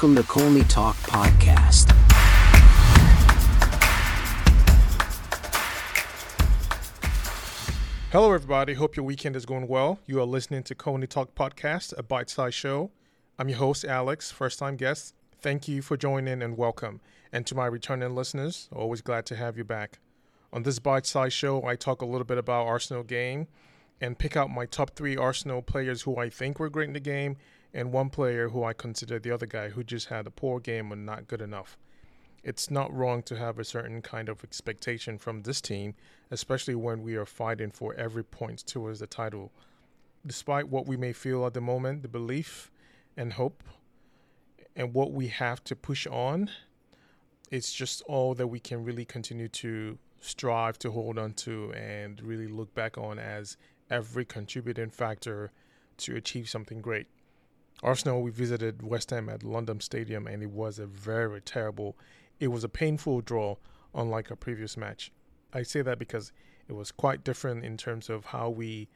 Welcome to Colney Talk Podcast. Hello, everybody. Hope your weekend is going well. You are listening to Colney Talk Podcast, a bite sized show. I'm your host, Alex, first time guest. Thank you for joining and welcome. And to my returning listeners, always glad to have you back. On this bite sized show, I talk a little bit about Arsenal game and pick out my top three Arsenal players who I think were great in the game and one player who I consider the other guy who just had a poor game and not good enough. It's not wrong to have a certain kind of expectation from this team, especially when we are fighting for every point towards the title. Despite what we may feel at the moment, the belief and hope and what we have to push on, it's just all that we can really continue to strive to hold on to and really look back on as every contributing factor to achieve something great. Arsenal, we visited West Ham at London Stadium, and it was a very terrible, it was a painful draw, unlike our previous match. I say that because it was quite different in terms of how we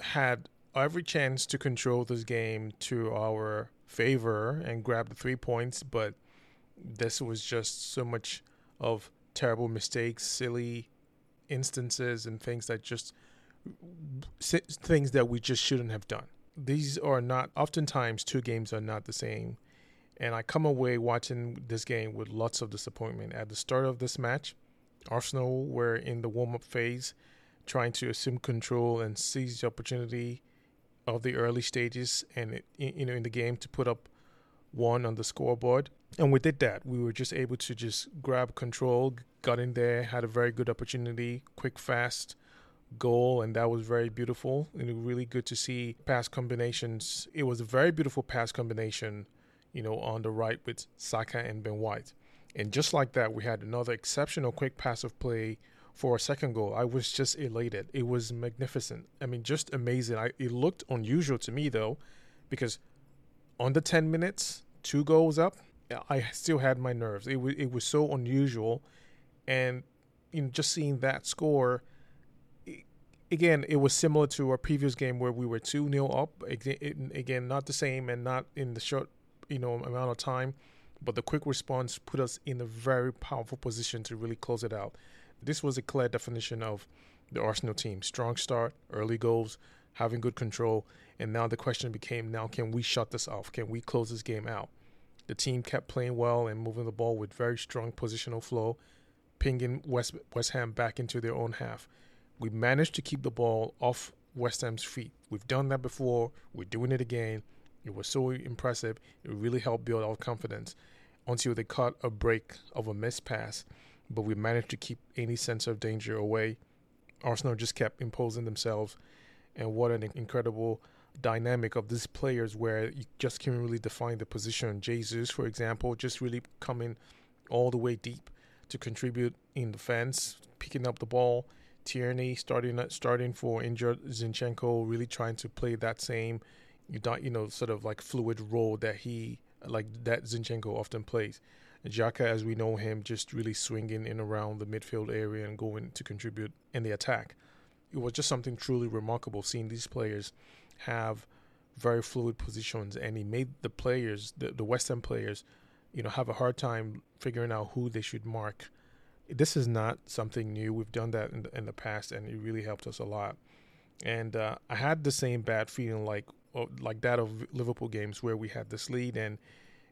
had every chance to control this game to our favor and grab the three points, but this was just so much of terrible mistakes, silly instances, and things that just things that we just shouldn't have done these are not oftentimes two games are not the same. And i come away watching this game with lots of disappointment. At the start of this match arsenal were in the warm-up phase trying to assume control and seize the opportunity of the early stages and it, you know in the game to put up one on the scoreboard. And we did that. We were just able to just grab control got in there had a very good opportunity quick fast goal, and that was very beautiful. And really good to see pass combinations. It was a very beautiful pass combination, you know, on the right with Saka and Ben White. And just like that, we had another exceptional quick pass of play for a second goal. I was just elated. It was magnificent. I mean, just amazing. I, it looked unusual to me though, because the 10 minutes, two goals up, I still had my nerves. It it was so unusual, and you know, just seeing that score again, it was similar to our previous game where we were 2 0 up. Again, not the same and not in the short you know amount of time, but the quick response put us in a very powerful position to really close it out. This was a clear definition of the Arsenal team: strong start, early goals, having good control, and now the question became: now can we shut this off? Can we close this game out? The team kept playing well and moving the ball with very strong positional flow, pinging West West Ham back into their own half we managed to keep the ball off West Ham's feet. We've done that before. We're doing it again. It was so impressive. It really helped build our confidence until they caught a break of a missed pass. But we managed to keep any sense of danger away. Arsenal just kept imposing themselves. And what an incredible dynamic of these players where you just can't really define the position. Jesus, for example, just really coming all the way deep to contribute in defense, picking up the ball Tierney starting uh, starting for injured Zinchenko, really trying to play that same, you don't you know sort of like fluid role that he like that Zinchenko often plays. Xhaka, as we know him, just really swinging in around the midfield area and going to contribute in the attack. It was just something truly remarkable seeing these players have very fluid positions, and he made the players, the, the West Ham players, you know, have a hard time figuring out who they should mark this is not something new. We've done that in the, in the past, and it really helped us a lot. And uh, I had the same bad feeling like uh, like that of Liverpool games where we had this lead, and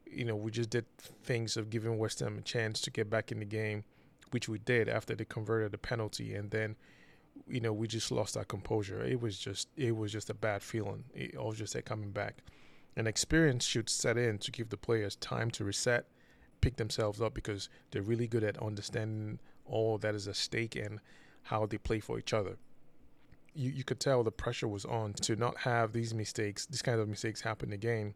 you know we just did things of giving West Ham a chance to get back in the game, which we did after they converted a penalty, and then you know we just lost our composure. It was just it was just a bad feeling. It, was just that coming back. An experience should set in to give the players time to reset pick themselves up because they're really good at understanding all that is at stake and how they play for each other. You you could tell the pressure was on to not have these mistakes, these kinds of mistakes happen again.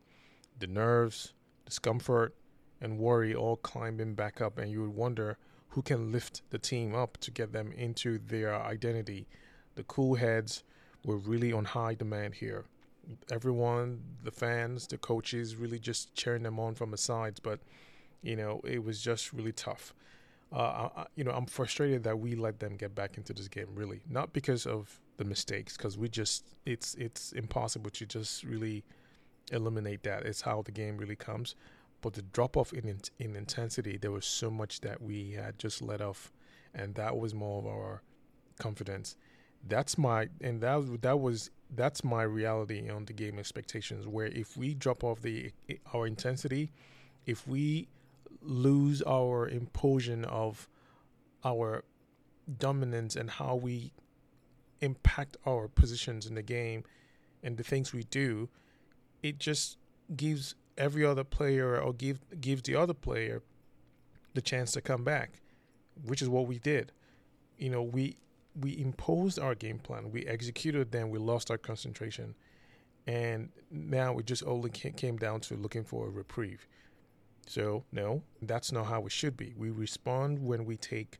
The nerves, discomfort, and worry all climbing back up, and you would wonder who can lift the team up to get them into their identity. The cool heads were really on high demand here. Everyone, the fans, the coaches, really just cheering them on from the sides, but you know, it was just really tough. Uh, I, you know, I'm frustrated that we let them get back into this game. Really, not because of the mistakes, because we just it's it's impossible to just really eliminate that. It's how the game really comes. But the drop off in in intensity, there was so much that we had just let off, and that was more of our confidence. That's my and that that was that's my reality on the game expectations. Where if we drop off the our intensity, if we lose our impulsion of our dominance and how we impact our positions in the game and the things we do, it just gives every other player or give gives the other player the chance to come back, which is what we did. You know, we we imposed our game plan, we executed, then we lost our concentration, and now it just only came down to looking for a reprieve. So no, that's not how it should be. We respond when we take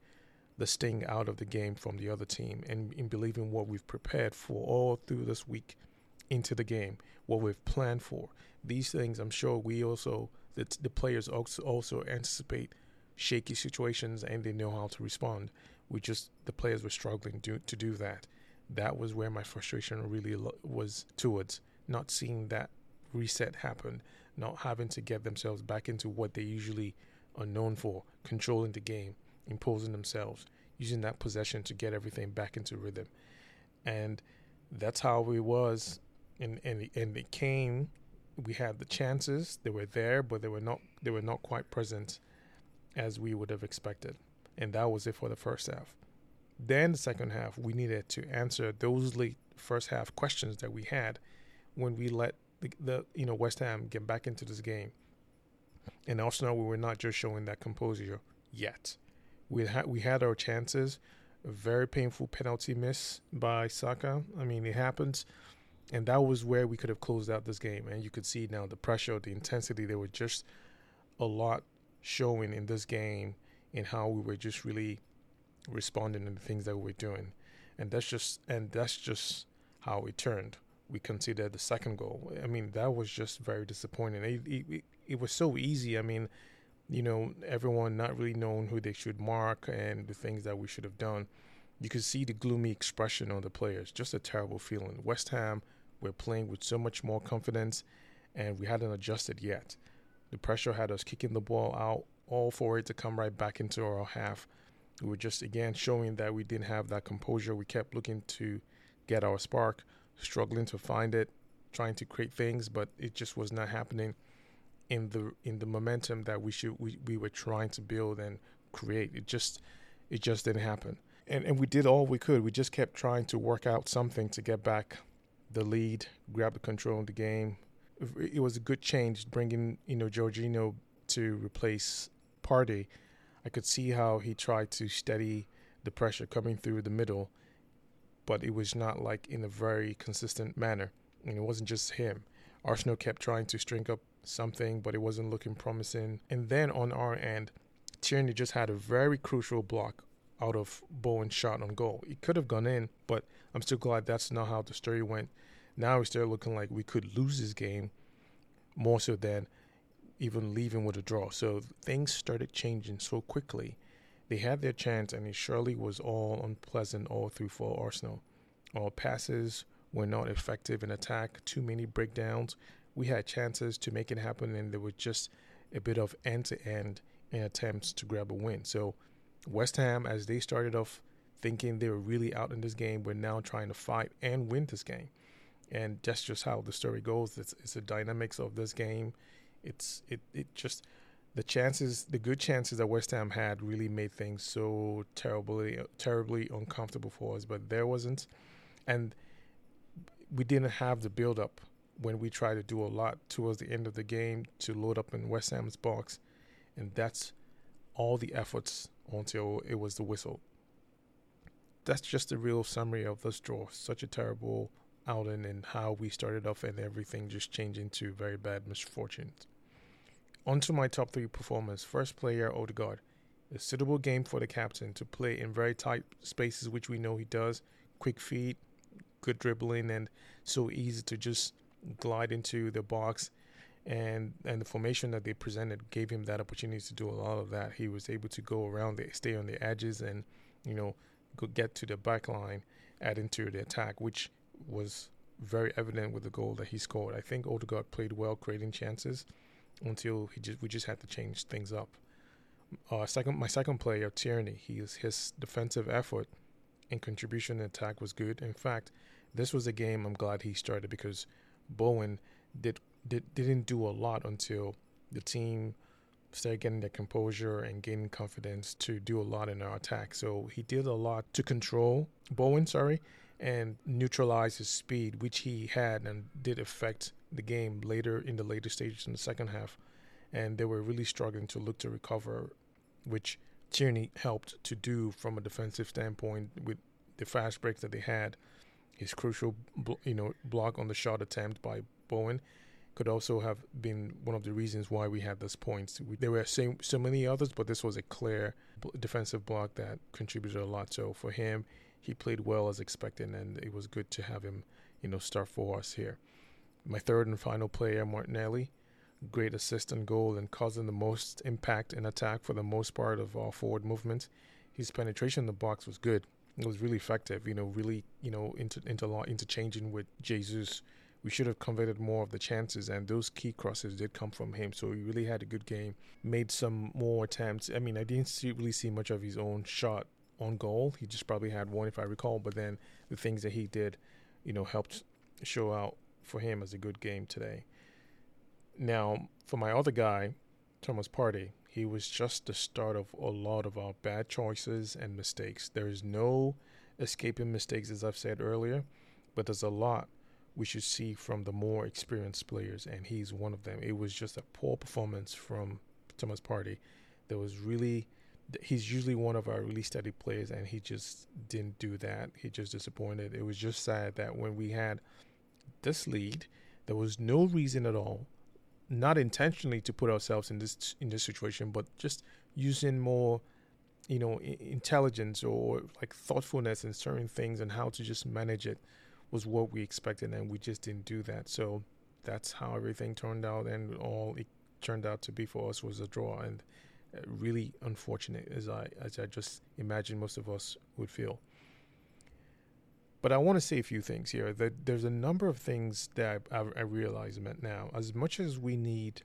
the sting out of the game from the other team and in believing what we've prepared for all through this week into the game, what we've planned for. These things, I'm sure we also, the, the players also, also anticipate shaky situations and they know how to respond. We just, the players were struggling to, to do that. That was where my frustration really was towards not seeing that reset happen, not having to get themselves back into what they usually are known for, controlling the game, imposing themselves, using that possession to get everything back into rhythm. And that's how it was. And and and it came. We had the chances. They were there but they were not they were not quite present as we would have expected. And that was it for the first half. Then the second half we needed to answer those late first half questions that we had when we let the, the you know West Ham get back into this game and also now we were not just showing that composure yet we had we had our chances. A very painful penalty miss by Saka. I mean, it happens, and that was where we could have closed out this game. And you could see now the pressure, the intensity. There were just a lot showing in this game and how we were just really responding to the things that we were doing, and that's just and that's just how it turned. We conceded the second goal. I mean, that was just very disappointing. It, it, it was so easy. I mean, you know, everyone not really knowing who they should mark and the things that we should have done. You could see the gloomy expression on the players. Just a terrible feeling. West Ham were playing with so much more confidence, and we hadn't adjusted yet. The pressure had us kicking the ball out, all for it to come right back into our half. We were just again showing that we didn't have that composure. We kept looking to get our spark, struggling to find it, trying to create things, but it just was not happening in the in the momentum that we should we, we were trying to build and create. It just it just didn't happen. And and we did all we could. We just kept trying to work out something to get back the lead, grab the control of the game. It was a good change bringing you know Jorginho to replace Partey. I could see how he tried to steady the pressure coming through the middle, but it was not like in a very consistent manner. And it wasn't just him. Arsenal kept trying to string up something, but it wasn't looking promising. And then on our end, Tierney just had a very crucial block out of Bowen's shot on goal. It could have gone in, but I'm still glad that's not how the story went. Now it's still looking like we could lose this game more so than even leaving with a draw. So things started changing so quickly. They had their chance, and it surely was all unpleasant all through for Arsenal. All passes were not effective in attack, too many breakdowns, we had chances to make it happen, and there was just a bit of end to end in attempts to grab a win. So, West Ham, as they started off thinking they were really out in this game, were now trying to fight and win this game. And that's just how the story goes. It's, it's the dynamics of this game. It's it it just the chances, the good chances that West Ham had, really made things so terribly terribly uncomfortable for us. But there wasn't, and we didn't have the build up when we tried to do a lot towards the end of the game to load up in West Ham's box, and that's all the efforts until it was the whistle. That's just a real summary of this draw. Such a terrible outing and how we started off and everything just changed into very bad misfortunes. On to my top three performers. First player, Odegaard. A suitable game for the captain to play in very tight spaces, which we know he does. Quick feet, good dribbling, and so easy to just glide into the box and and the formation that they presented gave him that opportunity to do a lot of that. He was able to go around, the, stay on the edges, and you know, go get to the back line, add into the attack, which was very evident with the goal that he scored. I think Odegaard played well, creating chances until he just we just had to change things up. Uh, second, my second player, Tierney, he his defensive effort and contribution attack was good. In fact, this was a game I'm glad he started because Bowen did, did didn't do a lot until the team started getting their composure and gaining confidence to do a lot in our attack. So he did a lot to control Bowen, sorry, and neutralize his speed, which he had and did affect the game later in the later stages in the second half. And they were really struggling to look to recover, which Tierney helped to do from a defensive standpoint with the fast breaks that they had. His crucial, you know, block on the shot attempt by Bowen could also have been one of the reasons why we had those points. There were so many others, but this was a clear defensive block that contributed a lot. So for him, he played well as expected, and it was good to have him, you know, start for us here. My third and final player, Martinelli, great assist and goal and causing the most impact in attack for the most part of our forward movement. His penetration in the box was good. It was really effective. You know, really, you know, inter, inter, interchanging with Jesus we should have converted more of the chances, and those key crosses did come from him. So he really had a good game. Made some more attempts. I mean, I didn't see, really see much of his own shot on goal. He just probably had one, if I recall. But then the things that he did, you know, helped show out for him as a good game today. Now, for my other guy, Thomas Partey, he was just the start of a lot of our bad choices and mistakes. There is no escaping mistakes, as I've said earlier, but there's a lot we should see from the more experienced players, and he's one of them. It was just a poor performance from Thomas Partey. There was really, he's usually one of our really steady players, and he just didn't do that. He just disappointed. It was just sad that when we had this lead, there was no reason at all, not intentionally to put ourselves in this in this situation, but just using more you know intelligence or like thoughtfulness in certain things and how to just manage it was what we expected, and we just didn't do that. So that's how everything turned out, and all it turned out to be for us was a draw, and uh, really unfortunate as I as I just imagine most of us would feel. But I want to say a few things here. That there's a number of things that I, I, I realize now. As much as we need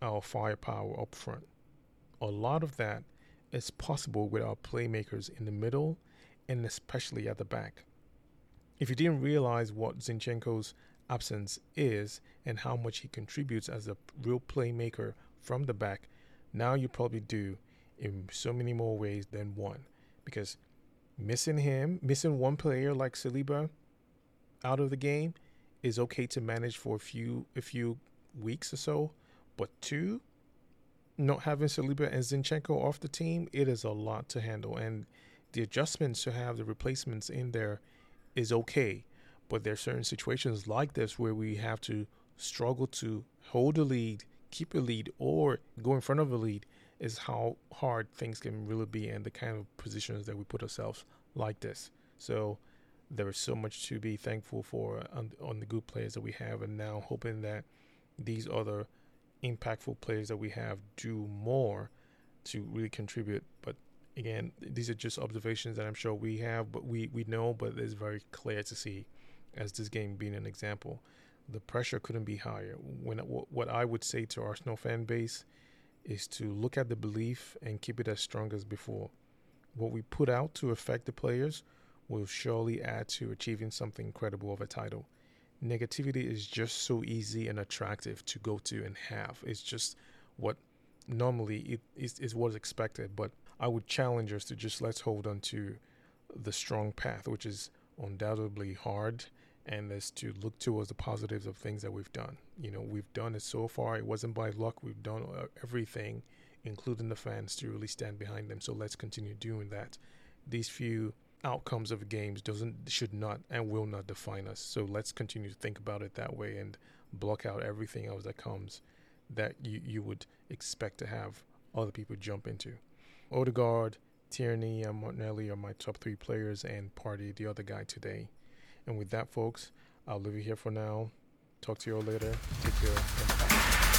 our firepower up front, a lot of that is possible with our playmakers in the middle and especially at the back. If you didn't realize what Zinchenko's absence is and how much he contributes as a real playmaker from the back, now you probably do in so many more ways than one. Because missing him, missing one player like Saliba out of the game is okay to manage for a few a few weeks or so, but two, not having Saliba and Zinchenko off the team, it is a lot to handle. And the adjustments to have the replacements in there is okay. But there are certain situations like this where we have to struggle to hold a lead, keep a lead, or go in front of a lead is how hard things can really be and the kind of positions that we put ourselves like this. So there is so much to be thankful for on, on the good players that we have, and now hoping that these other impactful players that we have do more to really contribute. But again, these are just observations that I'm sure we have, but we, we know, but it's very clear to see as this game being an example. The pressure couldn't be higher. When what I would say to Arsenal fan base is to look at the belief and keep it as strong as before. What we put out to affect the players will surely add to achieving something incredible of a title. Negativity is just so easy and attractive to go to and have. It's just what normally it is, is what is expected, but I would challenge us to just let's hold on to the strong path, which is undoubtedly hard, and is to look towards the positives of things that we've done. You know, we've done it so far. It wasn't by luck. We've done uh, everything, including the fans, to really stand behind them. So let's continue doing that. These few outcomes of games doesn't should not and will not define us. So let's continue to think about it that way and block out everything else that comes that you, you would expect to have other people jump into. Odegaard, Tierney, and Martinelli are my top three players, and Partey the other guy today. And with that, folks, I'll leave you here for now. Talk to you all later. Take care.